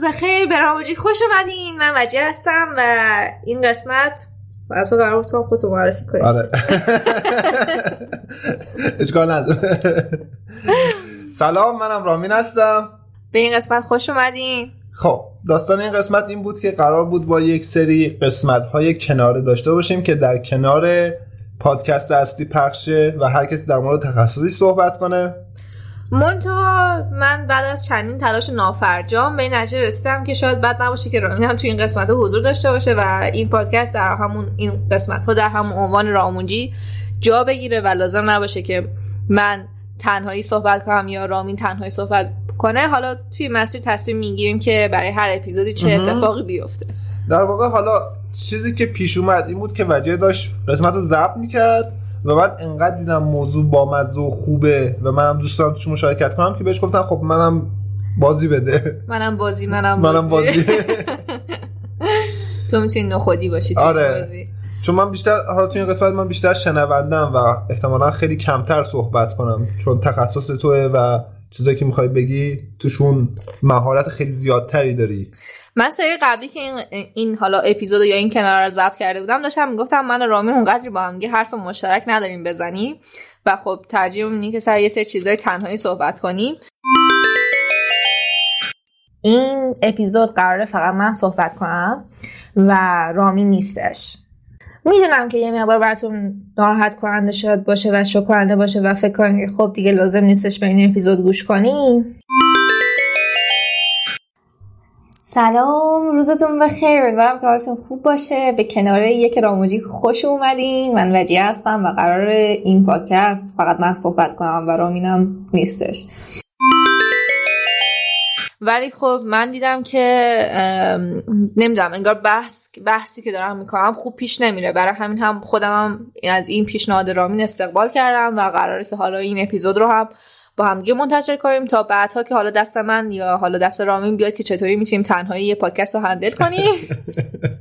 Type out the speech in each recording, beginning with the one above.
روز بخیر به راموجی خوش اومدین. من وجه هستم و این قسمت تو قرار تو خودتو معرفی کنی. آره. اشکال نداره. سلام منم رامین هستم. به این قسمت خوش اومدین. خب داستان این قسمت این بود که قرار بود با یک سری قسمت های کناره داشته باشیم که در کنار پادکست اصلی پخشه و هر کسی در مورد تخصصی صحبت کنه. منتها من بعد از چندین تلاش نافرجام به این نتیجه رسیدم که شاید بد نباشه که رامین هم توی این قسمت حضور داشته باشه و این پادکست در همون این قسمت ها در همون عنوان رامونجی جا بگیره و لازم نباشه که من تنهایی صحبت کنم یا رامین تنهایی صحبت کنه. حالا توی مسیر تصمیم می‌گیریم که برای هر اپیزودی چه اتفاقی بیفته. در واقع حالا چیزی که پیش اومد این بود که وجه داشت قسمت رو ضبط می‌کرد. و بعد انقدر دیدم موضوع با مزه و خوبه و منم دوست دارم توش مشارکت کنم که بهش گفتم خب منم بازی بده منم بازی منم بازی, منم بازی. تو می‌تونی نخودی باشی تو آره. بازی چون من بیشتر حالا تو این قسمت من بیشتر شنوندم و احتمالا خیلی کمتر صحبت کنم چون تخصص توه و چیزایی که می‌خوای بگی توشون مهارت خیلی زیادتری داری. من سری قبلی که این, این حالا اپیزود یا این کنار رو ضبط کرده بودم داشتم می‌گفتم من و رامی اونقدری با هم حرف مشترک نداریم بزنیم و خب ترجیح اینه که سر یه سری چیزای تنهایی صحبت کنیم. این اپیزود قراره فقط من صحبت کنم و رامی نیستش. می‌دونم که یه مقدار براتون ناراحت کننده شد باشه و شوک کننده باشه و فکر کنید که خب دیگه لازم نیستش به این اپیزود گوش کنیم. سلام روزتون بخیر. امیدوارم که حالتون خوب باشه. به کنار یک راموجی خوش اومدین. من وجیه هستم و قرار این پادکست فقط من صحبت کنم و رامینم نیستش. ولی خب من دیدم که نمی‌دونم انگار بحث بحثی که دارم می‌کنم خوب پیش نمیره. برای همین هم خودم هم از این پیشنهاد رامین استقبال کردم و قراره که حالا این اپیزود رو هم با هم دیگه منتشر کنیم تا بعدها که حالا دست من یا حالا دست رامین بیاد که چطوری می‌تونیم تنهایی یه پادکست رو هندل کنیم.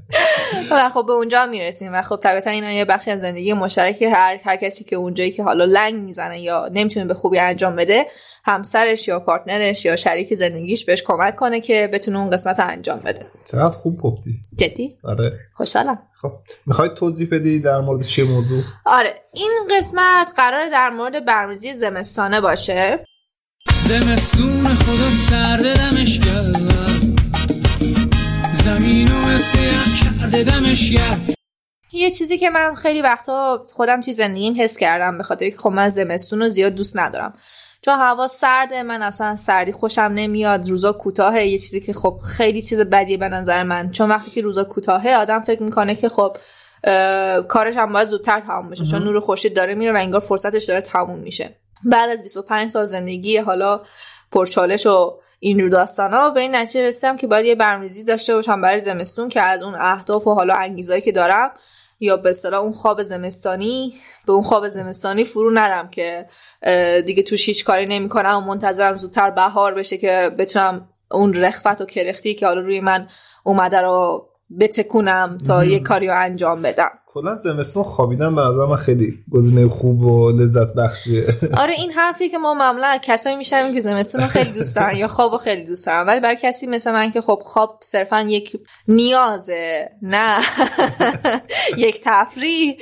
و خب به اونجا می‌رسیم و خب طبیعتا اینا یه بخشی از زندگی مشترک هر هر کسی که اونجایی که حالا لنگ می‌زنه یا نمی‌تونه به خوبی انجام بده همسرش یا پارتنرش یا شریک زندگیش بهش کمک کنه که بتونه اون قسمت انجام بده. چقدر خوب گفتی. جدی؟ آره. خوشحالم. خب می‌خوای توضیح بدی در مورد چه موضوع؟ آره این قسمت قرار در مورد برنامه‌ریزی زمستانه باشه. زمستون خدا سرد دمش یه چیزی که من خیلی وقتا خودم توی زندگیم حس کردم به خاطر که خب من زمستون رو زیاد دوست ندارم. چون هوا سرده من اصلا سردی خوشم نمیاد روزا کوتاهه. یه چیزی که خب خیلی چیز بدیه به نظر من. چون وقتی که روزا کوتاهه آدم فکر می‌کنه که خب کارش هم باید زودتر تموم بشه. چون نور خورشید داره میره و انگار فرصتش داره تموم میشه. بعد از 25 سال زندگی حالا پرچالش و این رو داستانا به این نتیجه رسیدم که باید یه برنامه‌ریزی داشته باشم برای زمستون که از اون اهداف و حالا انگیزایی که دارم یا به اصطلاح اون خواب زمستانی به اون خواب زمستانی فرو نرم که دیگه توش هیچ کاری نمی‌کنم و منتظرم زودتر بهار بشه که بتونم اون رخفت و کرختی که حالا روی من اومده رو بتکونم تا یه کاری رو انجام بدم. کلا زمستون خوابیدن به نظر من خیلی گزینه خوب و لذت بخشیه. آره این حرفی که ما معمولا کسایی میشنویم که زمستون رو خیلی دوست دارن یا خواب خیلی دوست دارن ولی برای کسی مثل من که خب خواب صرفا یک نیازه نه. یک تفریح.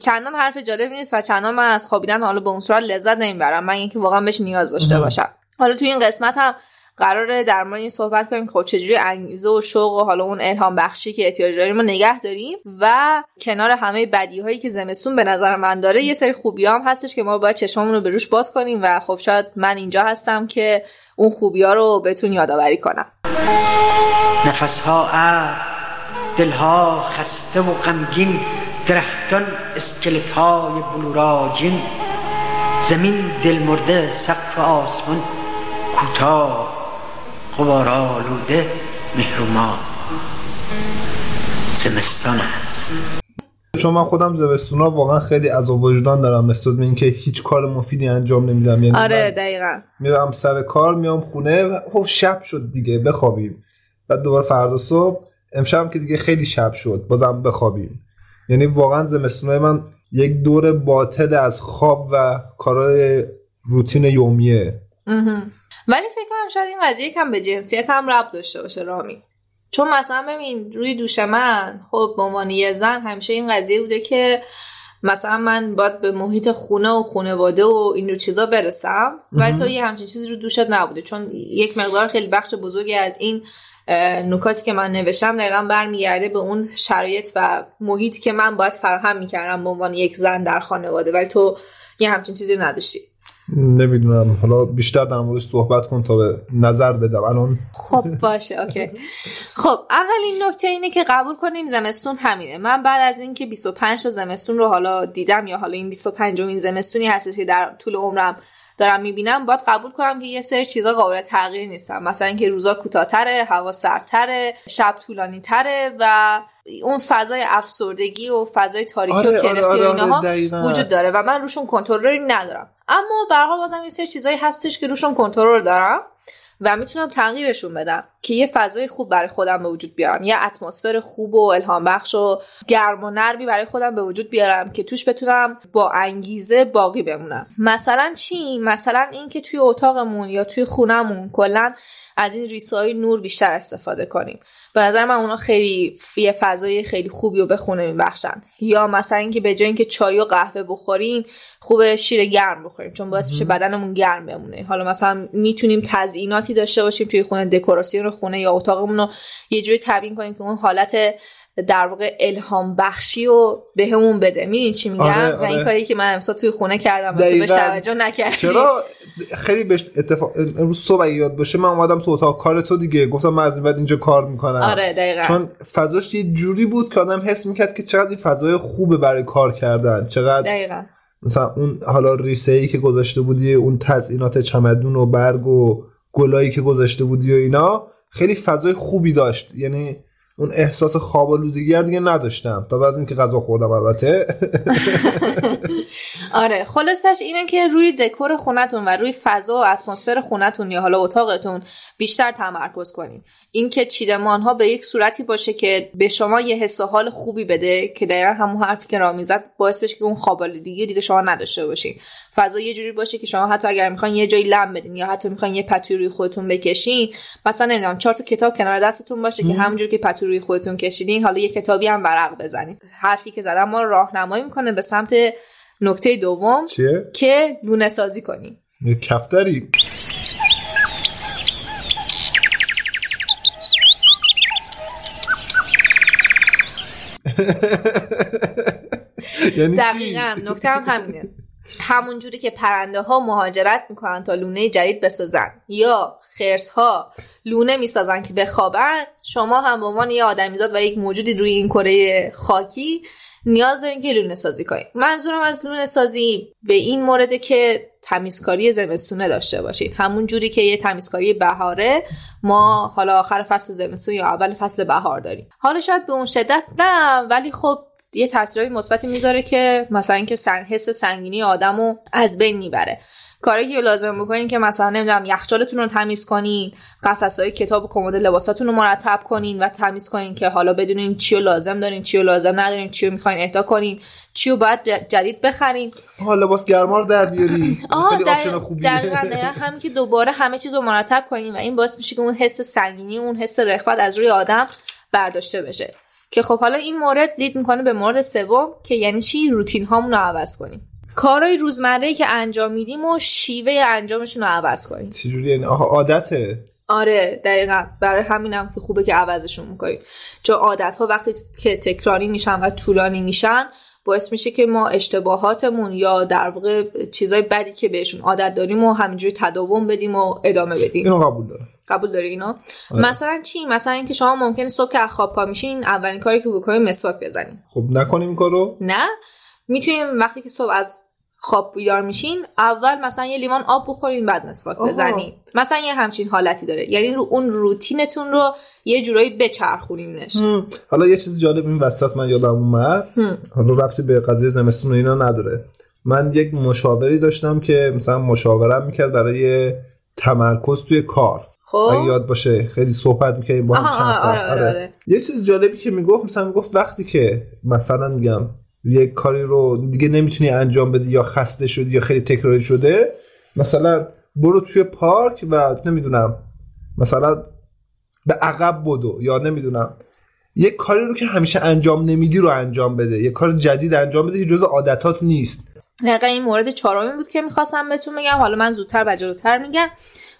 چندان حرف جالبی نیست و چندان من از خوابیدن حالا به اون صورت لذت نمی‌برم. من اینکه واقعا بهش نیاز داشته باشم. حالا توی این قسمت هم قراره در مورد این صحبت کنیم خب چجوری انگیزه و شوق و حالا اون الهام بخشی که احتیاج داریم رو نگه داریم و کنار همه بدی هایی که زمستون به نظر من داره یه سری خوبی هم هستش که ما باید چشممون رو به روش باز کنیم و خب شاید من اینجا هستم که اون خوبی ها رو بهتون یادآوری کنم. نفس ها دلها خسته و غمگین درختان اسکلت های بلوراجین زمین دل مرده سقف آسمان کوتاه غبار آلوده مهرما زمستان هست چون من خودم زمستونا واقعا خیلی از وجدان دارم نسبت به اینکه هیچ کار مفیدی انجام نمیدم. یعنی آره دقیقا. میرم سر کار میام خونه و خب شب شد دیگه بخوابیم. بعد دوباره فردا صبح امشب که دیگه خیلی شب شد بازم بخوابیم. یعنی واقعا زمستونای من یک دور باطل از خواب و کارهای روتین یومیه. ولی فکر کنم شاید این قضیه کم به جنسیت هم ربط داشته باشه رامی. چون مثلا ببین روی دوش من خب به عنوان یه زن همیشه این قضیه بوده که مثلا من باید به محیط خونه و خانواده و اینجور چیزا برسم ولی تو یه همچین چیزی رو دوشت نبوده. چون یک مقدار خیلی بخش بزرگی از این نکاتی که من نوشتم دقیقا برمیگرده به اون شرایط و محیطی که من باید فراهم می‌کردم به عنوان یک زن در خانواده. ولی تو یه همچین چیزی رو نداشتی. نمی‌دونم. حالا بیشتر در موردش صحبت کن تا به نظر بدم. الان خب باشه. اوکی. خب اولین نکته اینه که قبول کنیم زمستون همینه. من بعد از اینکه 25 تا زمستون رو حالا دیدم یا حالا این 25 این زمستونی هستش که در طول عمرم دارم می‌بینم باید قبول کنم که یه سری چیزا قابل تغییر نیستن. مثلا اینکه روزا کوتاهتره هوا سردتره شب طولانی تره و اون فضای افسردگی و فضای تاریکی آره، و آره، کرفتی آره، و اینها آره، دقیقاً. وجود داره و من روشون کنترلی ندارم. اما حال بازم یه سری چیزایی هستش که روشون کنترل دارم و می‌تونم تغییرشون بدم که یه فضای خوب برای خودم به وجود بیارم. یه اتمسفر خوب و الهام بخش و گرم و نرمی برای خودم به وجود بیارم که توش بتونم با انگیزه باقی بمونم. مثلا چی؟ مثلا این که توی اتاقمون یا توی خونمون کلا از این ریسای نور بیشتر استفاده کنیم. به نظر من اونا خیلی یه فضای خیلی خوبی رو به خونه میبخشن یا مثلا اینکه به جای اینکه چای و قهوه بخوریم خوب شیر گرم بخوریم چون باعث میشه بدنمون گرم بمونه. حالا مثلا می‌تونیم تزییناتی داشته باشیم توی خونه دکوراسیون خونه یا اتاقمون رو یه جوری تبیین کنیم که اون حالت در واقع الهام بخشی و بهمون بده. می‌دونی چی میگم؟ آره، و این آره. کاری که من امسال توی خونه کردم تو بهش. توجه نکردی. چرا؟ خیلی بهش اتفاق امروز صبح یاد باشه من اومدم تو اتاق. کار تو دیگه. گفتم من از این بعد اینجا کار می‌کنم. آره دقیقا. چون فضاش یه جوری بود که آدم حس می‌کرد که چقدر این فضای خوبه برای کار کردن. چقدر دقیقا. مثلا اون حالا ریسه ای که گذاشته بودی اون تزئینات چمدون و برگ و گلایی که گذاشته بودی و اینا خیلی فضای خوبی داشت. یعنی اون احساس خواب آلودگی دیگه نداشتم. تا بعد اینکه غذا خوردم البته. آره خلاصش اینه که روی دکور خونتون و روی فضا و اتمسفر خونتون یا حالا اتاقتون بیشتر تمرکز کنید اینکه چیدمان ها به یک صورتی باشه که به شما یه حس و حال خوبی بده که دقیقا همون حرفی که رامی زد باعث بشه که اون خواب آلودگی دیگه شما نداشته باشین. فضا یه جوری باشه که شما حتی اگر می‌خواین یه جایی لم بدین یا حتی می‌خواین یه پتوی روی خودتون بکشین مثلا نمی‌دونم چهار تا کتاب کنار دستتون باشه که همونجور که پتو روی خودتون کشیدین حالا یه کتابی هم ورق بزنین حرفی که زدم ما راهنمایی می‌کنه به سمت نکته دوم چیه؟ که لونه سازی کنیم یه کفتری یعنی؟ دقیقا نکته هم همینه همون جوری که پرنده ها مهاجرت می‌کنن تا لونه جدید بسازن. یا خرس ها لونه می‌سازن که بخوابن شما هم به عنوان یه آدمیزاد و یک موجودی روی این کره خاکی نیاز دارین که لونه سازی کنید منظورم از لونه سازی به این مورده که تمیزکاری زمستونه داشته باشید همون جوری که یه تمیزکاری بهاره ما حالا آخر فصل زمستون یا اول فصل بهار داریم. حالا شاید به اون شدت نه ولی خب یه تاثیرات مثبتی می‌ذاره که مثلا اینکه سن... حس سنگینی آدمو از بین می‌بره. کاری که لازم بکنین که مثلا نمی‌دونم یخچالتون رو تمیز کنین قفسهای کتاب و کمد لباساتون رو مرتب کنین و تمیز کنین که حالا بدونین چی رو لازم دارین چی رو لازم ندارین چی رو می‌خواین اهدا کنین چی رو باید جدید بخرین. ها لباس گرما رو در بیاری. خیلی. option خوبیه. همین که دوباره همه چیز رو مرتب کنین و این باعث میشه که اون حس سنگینی اون حس رخوت از روی آدم برداشته بشه. که خب حالا این مورد lead می‌کنه به مورد سوم که یعنی چی روتین هامون رو عوض کنیم. کارهای روزمره که انجام میدیم و شیوه انجامشون رو عوض کنیم. چجوری؟ یعنی آها عادته؟ آره دقیقا. برای همینم که خوبه که عوضشون می‌کنیم. چون عادت ها وقتی که تکراری میشن و طولانی میشن باعث میشه که ما اشتباهاتمون یا در واقع چیزای بدی که بهشون عادت داریم و همینجوری تداوم بدیم و ادامه بدیم. اینو قبول دارم. قبول داری اینو؟ مثلا چی؟ مثلا اینکه شما ممکنه صبح که از خواب پا میشین اولین کاری که بکنین مسواک بزنین خب نکنیم این کارو. نه؟ می‌تونیم وقتی که صبح از خواب بیدار میشین اول مثلا یه لیوان آب بخورین بعد مسواک آها. بزنین مثلا یه همچین حالتی داره. یعنی رو اون روتینتون رو یه جورایی بچرخونینش. هم. حالا یه چیز جالب این وسط من یادم اومد. حالا رفتی به قضیه زمستون اینا نداره. من یک مشاوری داشتم که مثلا مشاورم می‌کرد برای تمرکز توی کار. خب؟ یاد باشه خیلی صحبت می‌کنیم با هم چند آره، ساعت. آره، آره، آره. یه چیز جالبی که می‌گفت مثلا می‌گفت وقتی که مثلا میگم یک کاری رو دیگه نمی‌تونی انجام بدی یا خسته شدی یا خیلی تکراری شده مثلا برو توی پارک و نمی‌دونم مثلا به عقب بدو یا نمی‌دونم. یک کاری رو که همیشه انجام نمیدی رو انجام بده. یک کار جدید انجام بده که جز عادتات نیست. دقیقا این مورد چهارمی بود که می‌خواستم بهتون بگم. حالا من زودتر و جلوتر میگم.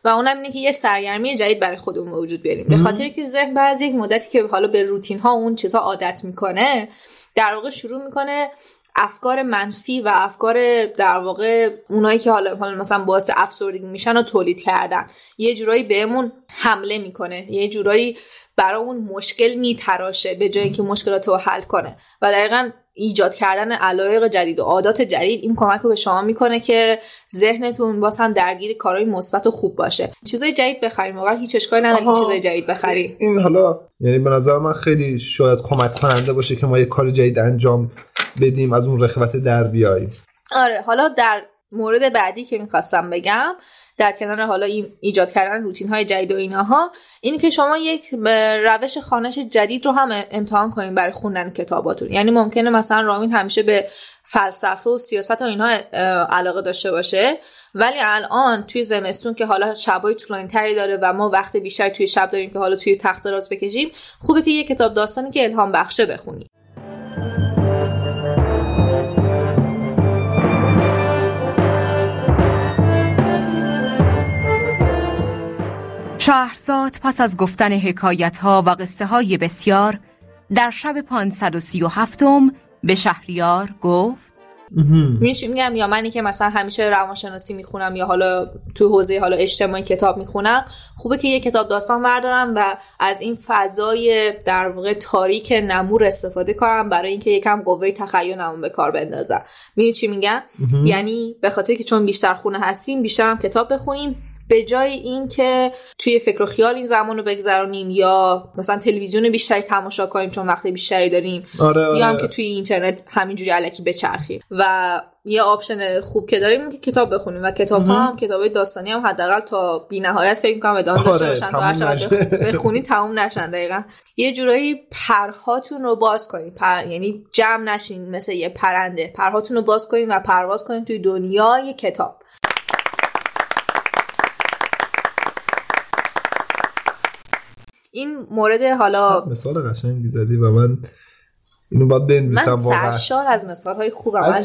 و اونم اینه که یه سرگرمی جدید برای خودمون به وجود بیاریم. به خاطر که ذهن بعد یک مدتی که حالا به روتین ها اون چیزها عادت می‌کنه در واقع شروع می‌کنه افکار منفی و افکار در واقع اونایی که حالا حالا مثلا باعث افسردگی میشن رو تولید کردن. یه جورایی بهمون حمله می‌کنه. یه جورایی برای اون مشکل میتراشه به جای اینکه مشکلات رو حل کنه. و دقیقا ایجاد کردن علایق جدید و عادات جدید این کمک رو به شما می‌کنه که ذهنتون باز هم درگیر کارهای مثبت و خوب باشه. چیزای جدید بخریم واقعا هیچ اشکالی نداره که چیزای جدید بخری این حالا یعنی به نظر من خیلی شاید کمک کننده باشه که ما یه کار جدید انجام بدیم از اون رخوت در بیاییم. آره حالا در مورد بعدی که می‌خواستم بگم در کنار حالا این ایجاد کردن روتین های جدید و ایناها این که شما یک روش خانش جدید رو هم امتحان کنید برای خوندن کتاباتون. یعنی ممکنه مثلا رامین همیشه به فلسفه و سیاست و اینها علاقه داشته باشه ولی الان توی زمستون که حالا شبای طولانی تری داره و ما وقت بیشتر توی شب داریم که حالا توی تخت راست بکشیم خوبه که یه کتاب داستانی که الهام بخشه بخونی. شهرزاد پس از گفتن حکایت ها و قصه های بسیار در شب 537 به شهریار گفت میشه میگم یا منی که مثلا همیشه روانشناسی می‌خونم یا حالا تو حوزه حالا اجتماعی کتاب می‌خونم خوبه که یه کتاب داستان بردارم و از این فضای در واقع تاریک نمور استفاده کنم برای اینکه یکم قوه تخیلمون به کار بندازم. می‌دونی چی میگم؟ یعنی به خاطر که چون بیشتر خونه هستیم بیشتر هم کتاب بخونیم به جای اینکه توی فکر و خیال این زمان رو بگذرونیم یا مثلا تلویزیون بیشتری تماشا کنیم چون وقت بیشتری داریم آره آره. یا هم که توی اینترنت همینجوری الکی بچرخیم. و یه option خوب که داریم که کتاب بخونیم و کتاب ها هم کتاب داستانی هم حداقل تا بی نهایت فکر می‌کنم ادامه داشته آره، باشن تا هر چقدر. بخونی تموم نشن دقیقا. یه جورایی پرهاتون رو باز کنید پر... یعنی جمع نشین مثل یه پرنده. پرهاتون رو باز کنید و پرواز کنید توی دنیای کتاب. این مورد حالا مثال قشنگی زدی و من اینو باید بنویسم من سرشار از مثال های خوبم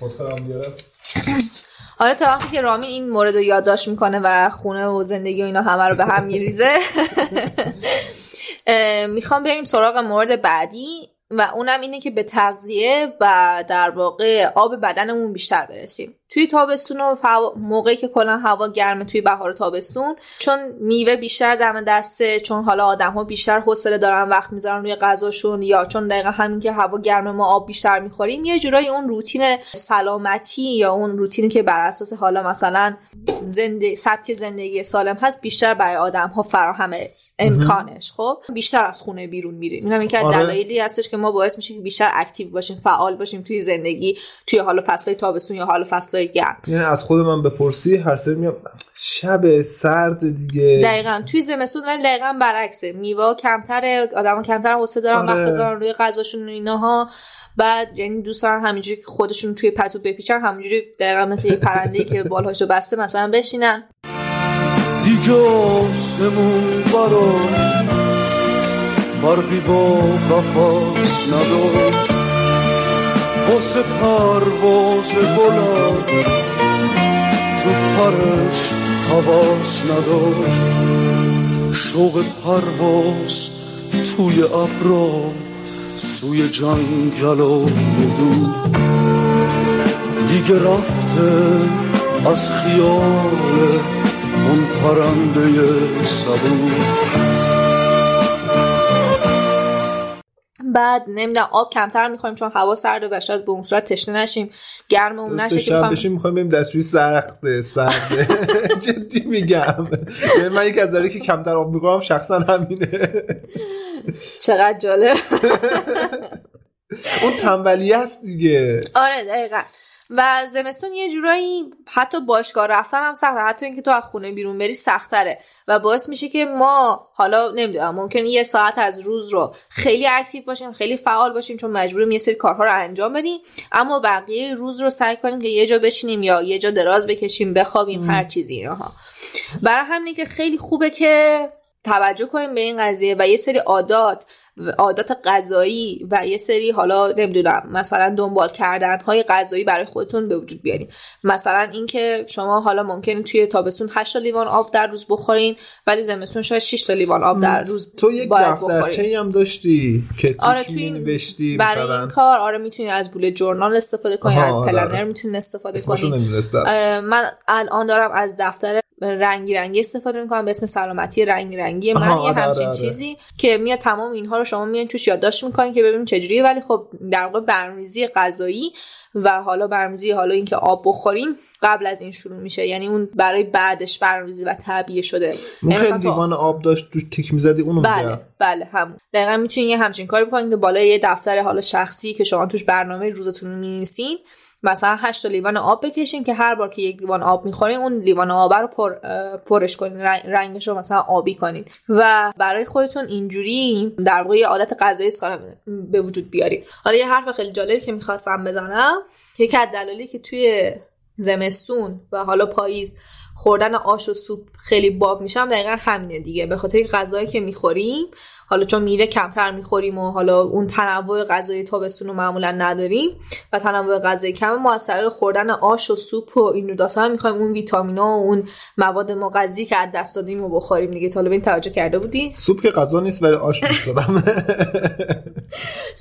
خودکارم بیارم. حالا تا وقتی که رامی این مورد رو یادداشت می‌کنه و خونه و زندگی و اینا همه رو به هم میریزه. می‌خوام بریم سراغ مورد بعدی و اونم اینه که به تغذیه و در واقع آب بدنمون بیشتر برسیم. توی تابستون و فو- موقعی که کلا هوا گرمه توی بهار تابستون چون میوه بیشتر دم دسته چون حالا آدم ها بیشتر حوصله دارن وقت می‌ذارن روی غذاشون یا چون دقیقا همین که هوا گرمه ما آب بیشتر می‌خوریم یه جورایی اون روتین سلامتی یا اون روتینی که بر اساس حالا مثلا زنده سبک زندگی سالم هست بیشتر برای آدم ها فراهمه امکانش خب بیشتر از خونه بیرون میریم اینم این که آره. دلایلی هستش که ما باعث میشه که بیشتر اکتیو باشیم فعال باشیم توی زندگی توی حالا فصل تابستون یا حالا فصل گرم یعنی از خود من بپرسی هر سری میام شب سرد دیگه. دقیقا. توی زمستون ولی دقیقا برعکسه. میوه کمتره آدم کمتر حوصله دارن آره. وقت بذارن روی غذاشون و ایناها. بعد یعنی دوست دارن همینجوری که خودشون توی پتو بپیچن همینجوری دقیقا مثل یه پرنده که بالهاشو بسته مثلا بشینن. دیگه آسمون براش فرقی با قفص نداشت. واسه پرواز بلند. تو پرش حواس نداشت شوق پرواز توی ابرا سوی جنگل و دور دیگه رفته از خیال اون پرنده صبور بعد نمی‌دونم آب کمتر می‌خوایم چون هوا سرده و شاید به اون صورت تشنه نشیم گرممون نشه که شب بخوایم بشیم می‌خوایم بریم دستشویی سخته سرده جدی میگم. یعنی من یک از داره که کمتر آب می‌خورم شخصا همینه. چقدر جالب. اون تنبلی است دیگه. آره دقیقا. و زمستون یه جورایی حتی باشگاه رفتن هم سخته. حتی اینکه تو از خونه بیرون بری سختره. و باعث میشه که ما حالا نمی‌دونم ممکن یه ساعت از روز رو خیلی اکتیو باشیم خیلی فعال باشیم چون مجبوریم یه سری کارها رو انجام بدیم. اما بقیه روز رو سعی کنیم که یه جا بشینیم یا یه جا دراز بکشیم بخوابیم هر چیزی اینها. برای همینه که خیلی خوبه که توجه کنیم به این قضیه و یه سری عادات عادات غذایی و یه سری حالا نمی‌دونم مثلا دنبال کردن های غذایی برای خودتون به وجود بیارین. مثلا اینکه شما حالا ممکنه توی تابستون 8 تا لیوان آب در روز بخورین ولی زمستون شاید 6 تا لیوان آب در روز تو یک دفترچه. هم داشتی که توش آره توی نوشتی برای مثلا؟ این کار آره می‌تونی از بوله جورنال استفاده کنی آها، از آره، پلنر آره. می‌تونی استفاده اسمشو کنی. نمی‌دونستم. اه، من الان دارم از دفتر رنگی رنگی استفاده می‌کنم به اسم سلامتی رنگی رنگی من یه آره، همچین آره، آره. چیزی که میاد تمام اینها رو شما میان توش یادداشت می‌کنین که ببینید چجوریه. ولی خب در واقع برنامه‌ریزی غذایی و حالا برنامه‌ریزی حالا اینکه آب بخورین قبل از این شروع میشه. یعنی اون برای بعدش برنامه‌ریزی و تعبیه شده. یعنی مثلا لیوان آب داشت توش تیک می‌زدی اونو بله میگم بله همون. دقیقا می‌تونین یه همچین کاری بکنین که بالای یه دفتر حالا شخصی که شما توش برنامه روزتون رو می‌نویسین. مثلا 8 تا لیوان آب بکشین که هر بار که یک لیوان آب می‌خورین اون لیوان آب رو پر، پرش کنین رنگ- رنگش رو مثلا آبی کنین. و برای خودتون اینجوری در واقع عادت غذایی سالم به وجود بیارین. حالا یه حرف خیلی جالبی که می‌خواستم بزنم یکی از دلایلی که توی زمستون و حالا پاییز خوردن آش و سوپ خیلی باب میشم دقیقا همینه دیگه. به خاطر غذایی که می‌خوریم حالا چون میوه کمتر می‌خوریم و حالا اون تنوع غذایی تابستون رو معمولا نداریم و تنوع غذایی کم ما از طریق خوردن آش و سوپ و این داتا هم می‌خوایم اون ویتامینا و اون مواد مغذی که از دست دادیم رو بخوریم دیگه. به این توجه کرده بودی؟ سوپ که غذا نیست ولی آش دوست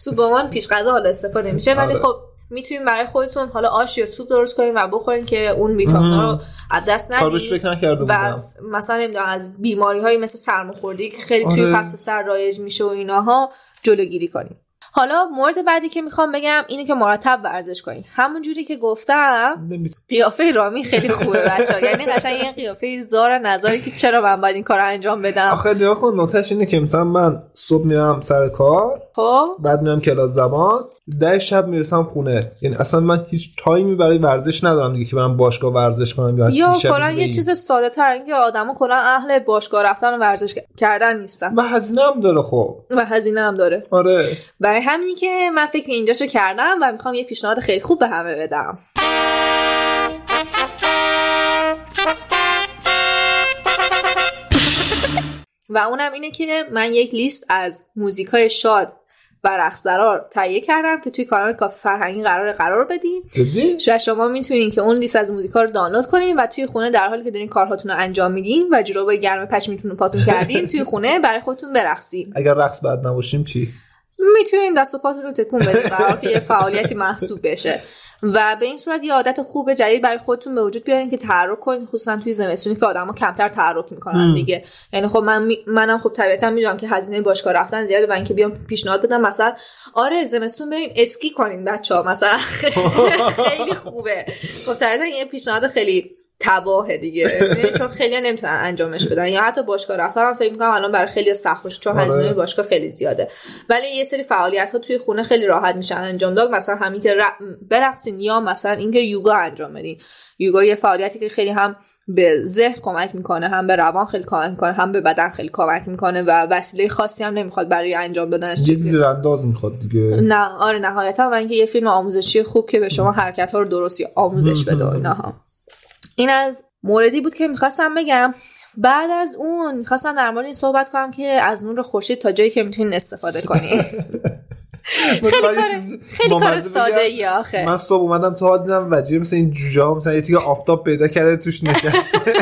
سوپ من پیش غذا حالا استفاده میشه ولی آره. خب می‌تونیم برای خودتون حالا آش یا سوپ درست کنیم و بخورین که اون ویتامینا رو از دست ندید و مثلا نمی‌دونم از بیماری های مثل سرماخوردگی که خیلی توی آره. فصل سر رایج میشه و ایناها جلوگیری کنیم. حالا مورد بعدی که می‌خوام بگم اینه که مرتب ورزش کنید همون جوری که گفتم قیافه رامی خیلی خوبه بچه یعنی قشنگ یه قیافه زار نظری که چرا من باید این کار انجام بدم؟ آخه نگاه کن نوتش اینه که مثلا من صبح میرم سر کار خب. بعد میرم کلاس زبان ده شب می‌رسم خونه. یعنی اصلا من هیچ تایمی برای ورزش ندارم دیگه که برم باشگاه ورزش کنم یا یا کلا یه. چیز ساده تر اینکه آدما کلا اهل باشگاه رفتن و ورزش کردن نیستن. و هزینه هم داره خب. و هزینه هم داره. آره. برای همینی که من فکر اینجاشو کردم و می‌خوام یه پیشنهاد خیلی خوب به همه بدم. و اونم اینه که من یک لیست از موزیک های شاد و رقصدرار تهیه کردم که توی کانال کافی فرهنگی قرار قرار بدین. جدی؟ و شما می‌تونین که اون لیست از موزیکا رو دانلود کنین و توی خونه در حالی که دارین کارهاتون رو انجام میدین و جورابای گرم پشمیتون رو پاتون کردین توی خونه برای خودتون برقصین. اگر رقص بعد نباشیم چی؟ می‌تونین دست و پاتون رو تکون بدین برای که یه فعالیتی محسوب بشه. و به این صورت یه عادت خوب جدید برای خودتون به وجود بیارین که تحرک کنین خصوصا توی زمستونی که آدما کمتر تحرک می‌کنن دیگه. یعنی خب من می- منم خب طبیعتا می‌دونم که هزینه باشگاه رفتن زیاده و اینکه بیام پیشنهاد بدم. مثلا آره زمستون بریم اسکی کنین بچه ها مثلا خیلی خوبه. خب طبیعتا یه پیشنهاد خیلی تباهه دیگه. یعنی چون خیلی نمی‌تونن انجامش بدن. یا حتی باشگاه رفتن هم فکر می‌کنم الان برای خیلی سخت باشه چون آره. هزینه باشگاه خیلی زیاده. ولی یه سری فعالیت ها توی خونه خیلی راحت میشن انجام داد. مثلا همین که ر- برقصین یا مثلا اینکه یوگا انجام بدین. یوگا یه فعالیتی که خیلی هم به ذهن کمک می‌کنه هم به روان خیلی کمک می‌کنه هم به بدن خیلی کمک می‌کنه و وسیله خاصی هم نمی‌خواد برای انجام دادنش چیزی. زیرانداز می‌خواد دیگه. نه آره نهایتا. و اینکه یه فیلم آموزشی خوب که به شما حرکت ها رو درستی آموزش بده و ایناها این از موردی بود که می‌خواستم بگم. بعد از اون می‌خواستم در مورد این صحبت کنم که از نور خورشید تا جایی که می‌تونین استفاده کنین. خیلی کار خیلی کار ساده ای آخه. من صبح اومدم تا حال دیدم وجیه مثل این جوجه ها مثلا یه آفتاب پیدا کرده توش نشسته.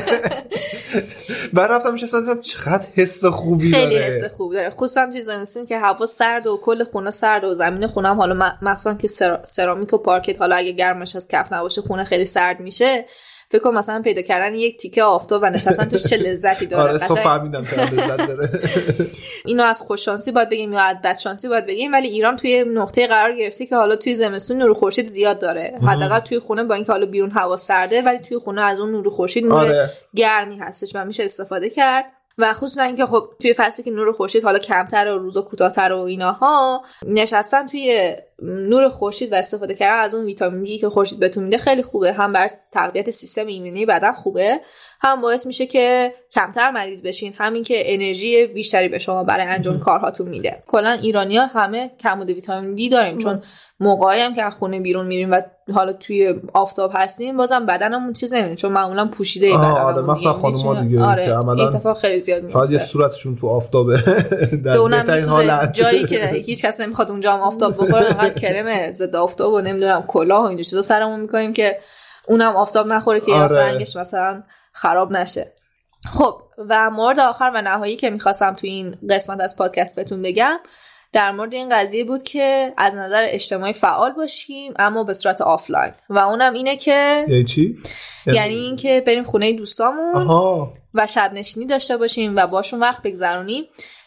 بعد رفتم نشستم دیدم چقدر حس خوبی خیلی داره. حس خوب داره. خصوصا توی زمستون که هوا سرد و کل خونه سرد و زمین خونه هم حالا مخصوصا که سرا- سرامیک و پارکت حالا اگه گرمش از کف نباشه خونه خیلی سرد میشه. فکر کن مثلا پیدا کردن یک تیکه آفتاب و نشستن توش چه لذتی داره. آره فهمیدم لذت داره. اینو از خوششانسی باید بگیم یا از بدشانسی باید بگیم ولی ایران توی نقطه قرار گرفته که حالا توی زمستون نور خورشید زیاد داره. حداقل توی خونه با اینکه حالا بیرون هوا سرده ولی توی خونه از اون نور خورشید نور آره. گرمی هستش و میشه استفاده کرد. و خصوصا اینکه خب توی فصلی که نور خورشید حالا کمتر و روزا کوتاهتر و ایناها نشستن توی نور خورشید و استفاده کردن از اون ویتامین دی که خورشید بهتون میده خیلی خوبه. هم بر تقویت سیستم ایمنی بدن خوبه هم باعث میشه که کمتر مریض بشین. همین که انرژی بیشتری به شما برای انجام کارهاتون میده. کلا ایرانیا همه کمبود ویتامین دی داریم چون موقعی هم که از خونه بیرون میریم و حالا توی آفتاب هستیم بازم بدنمون چیز نمیده چون معمولا پوشیده آه، بدنمون آره،. خانوما دیگه. آره که عملاً اتفاق خیلی زیاد فقط یه میفته صورتشون تو آفتابه. در اونم حالت. جایی که هیچ کس نمی‌خواد اونجا هم آفتاب بخوره کرم ضد آفتاب و نمی‌دونم کلاه و اینجور چیزا سرمون می‌کنیم که اونم آفتاب نخوره که آره. رنگش مثلا خراب نشه. خب و مورد آخر و نهایی که می‌خواستم تو این قسمت از پادکست بهتون بگم در مورد این قضیه بود که از نظر اجتماعی فعال باشیم اما به صورت آفلاین. و اونم اینه که یعنی چی؟ یعنی اینکه بریم خونه دوستامون آها. و شب نشینی داشته باشیم و باشون وقت بگذرونیم.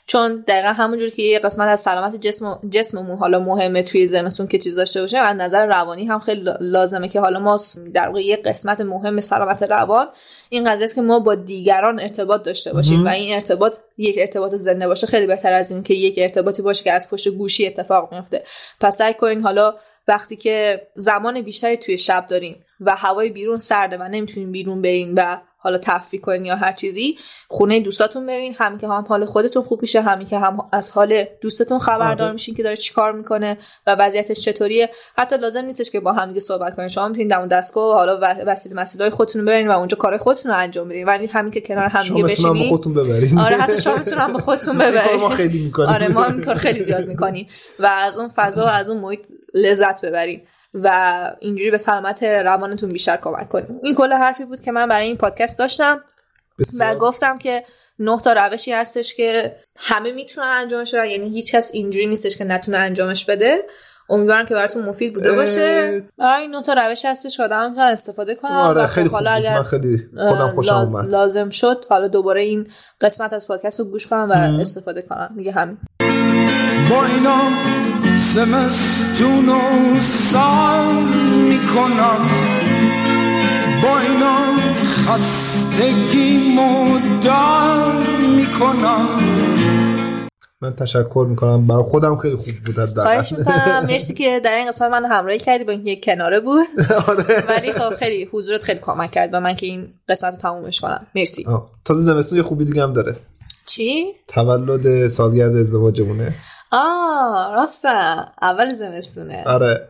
چون دقیقا همونجور که یه قسمت از سلامت جسم جسممون حالا مهمه توی زمستون که چیز داشته باشیم از نظر روانی هم خیلی لازمه که حالا ما در واقع یه قسمت مهم سلامت روان این قضیه است که ما با دیگران ارتباط داشته باشیم و این ارتباط یک ارتباط زنده باشه. خیلی بهتر از این که یک ارتباطی باشه که از پشت گوشی اتفاق میفته. پس سعی کنین حالا وقتی که زمان بیشتری توی شب دارین و هوای بیرون سرده و نمی‌تونین بیرون برین و حالا تفریح کنین یا هر چیزی خونه دوستاتون برین همین که هم حال خودتون خوب میشه همین که هم از حال دوستتون خبردار آره. میشین که داره چیکار می‌کنه و وضعیتش چطوریه. حتی لازم نیستش که با هم دیگه صحبت کنین. شما می‌تونین دم دستگاه و حالا وسیله مسائل خودتون برین و اونجا کارهای خودتون رو انجام بدین. ولی همین که کنار هم دیگه هم بشینین. خودتون ببرین. آره حتی شما می‌تونم به خودتون کار ببرین. ما خیلی می‌کنیم. آره ما این کار خیلی زیاد می‌کنیم. و از اون فضا و از اون محیط لذت ببریم و اینجوری به سلامت روانتون بیشتر کمک کنیم. این کل حرفی بود که من برای این پادکست داشتم بسیار. و گفتم که نه تا روشی هستش که همه می‌تونن انجامش بدن. یعنی هیچ کس اینجوری نیستش که نتونه انجامش بده. امیدوارم که براتون مفید بوده باشه. برای این نه تا روش هستش که آدم می‌تونن استفاده کنن. آره خیلی خوب حالا بود. اگر من خیلی خودم خوشم لاز- اومد. لازم شد حالا دوباره این قسمت از پادکست رو گوش کنم و استفاده کنم. دیگه همین. با اینا زمستون و سال می‌کنم. با اینا خستگی مدار می‌کنم. من تشکر می‌کنم. برای خودم خیلی خوب بود حداقل. خواهش می‌کنم. مرسی که در این قسمت من همراهی کردی با اینکه کناره بود. آره. ولی خب خیلی حضورت خیلی کمک کرد به من که این قسمت رو تمومش کنم. مرسی. آه. تازه زمستون یه خوبی دیگه هم داره. چی؟ تولد سالگرد ازدواجمونه. آه راستم اول زمستونه. آره.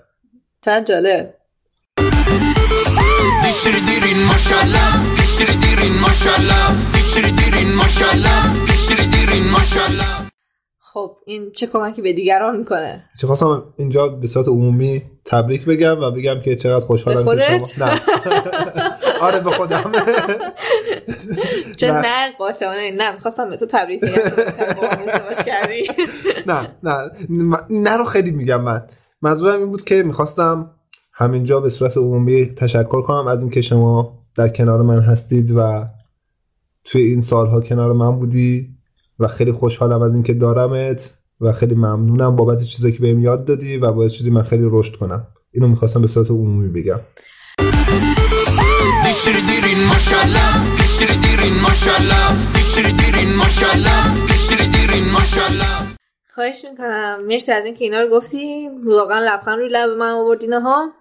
چند جالب. Dişiri dirin maşallah Dişiri dirin maşallah Dişiri dirin maşallah Dişiri dirin maşallah خب این چه کمکی به دیگران می‌کنه؟ چه خواستم اینجا به صورت عمومی تبریک بگم و بگم که چقدر خوشحالم به که خودت؟ شما نه. آره به خودم. چه نه. نه قاطعانه نه. می‌خواستم به تو تبریک کردی. نه نه. نه رو خیلی میگم من. منظورم این بود که می‌خواستم همینجا به صورت عمومی تشکر کنم از اینکه شما در کنار من هستید و توی این سالها کنار من بودی و خیلی خوشحالم از اینکه دارمت و خیلی ممنونم بابت چیزایی که بهم یاد دادی و باعث شدی من خیلی رشد کنم. اینو می‌خواستم به صورت عمومی بگم. Dişiri dirin maşallah. Dişiri dirin maşallah. Dişiri dirin maşallah. Dişiri dirin maşallah. خواهش می‌کنم. مرسی از اینکه اینا رو گفتی واقعا لبخند روی لب من آوردین ها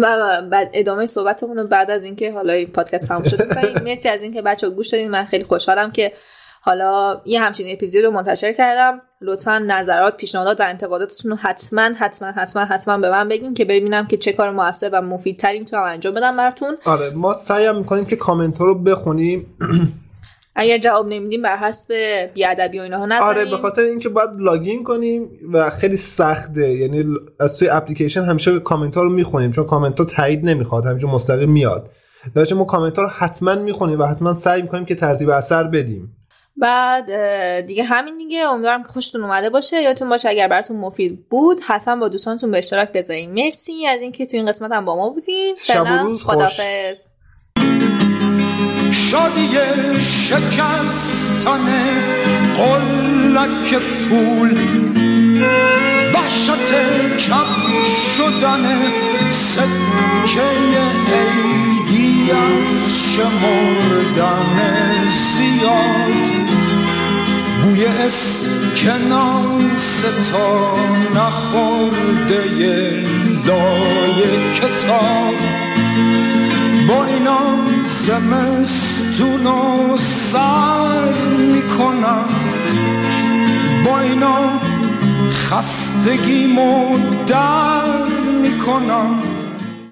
و بعد ادامه صحبتمون رو بعد از اینکه حالا این پادکست تموم شد. مرسی از اینکه بچه گوش دادین. من خیلی خوشحالم که حالا یه همچین اپیزود رو منتشر کردم. لطفا نظرات پیشنهادات و انتقاداتتون رو حتما حتما حتما حتما به من بگین که ببینم که چه کار موثر و مفیدتری می‌تونم انجام بدم براتون. آره ما سعی می‌کنیم که کامنت ها رو بخونیم. اگر جواب نمیدیم بر حسب بیادبی و اینها نزنین آره به خاطر اینکه باید لاگین کنیم و خیلی سخته. یعنی از توی اپلیکیشن همیشه کامنت ها رو می‌خونیم چون کامنت ها تایید نمی‌خواد همیشه مستقیم میاد. در ما کامنت ها رو حتما می‌خونیم و حتما سعی می‌کنیم که ترتیب اثر بدیم. بعد دیگه همین دیگه. امیدوارم که خوشتون اومده باشه. یادتون باشه اگر براتون مفید بود حتما با دوستانتون به اشتراک بذارین. مرسی از اینکه تو این قسمت هم با ما بودین. شب و فعلا روز خوش. خداحافظ. شادی شکستن قلک پول وحشت کم شدن سکه عیدی از شمردن زیاد. توی اسکناس تا نخورده لای کتاب. با اینا زمستون و سر می‌کنم. با اینا خستگی در می‌کنم.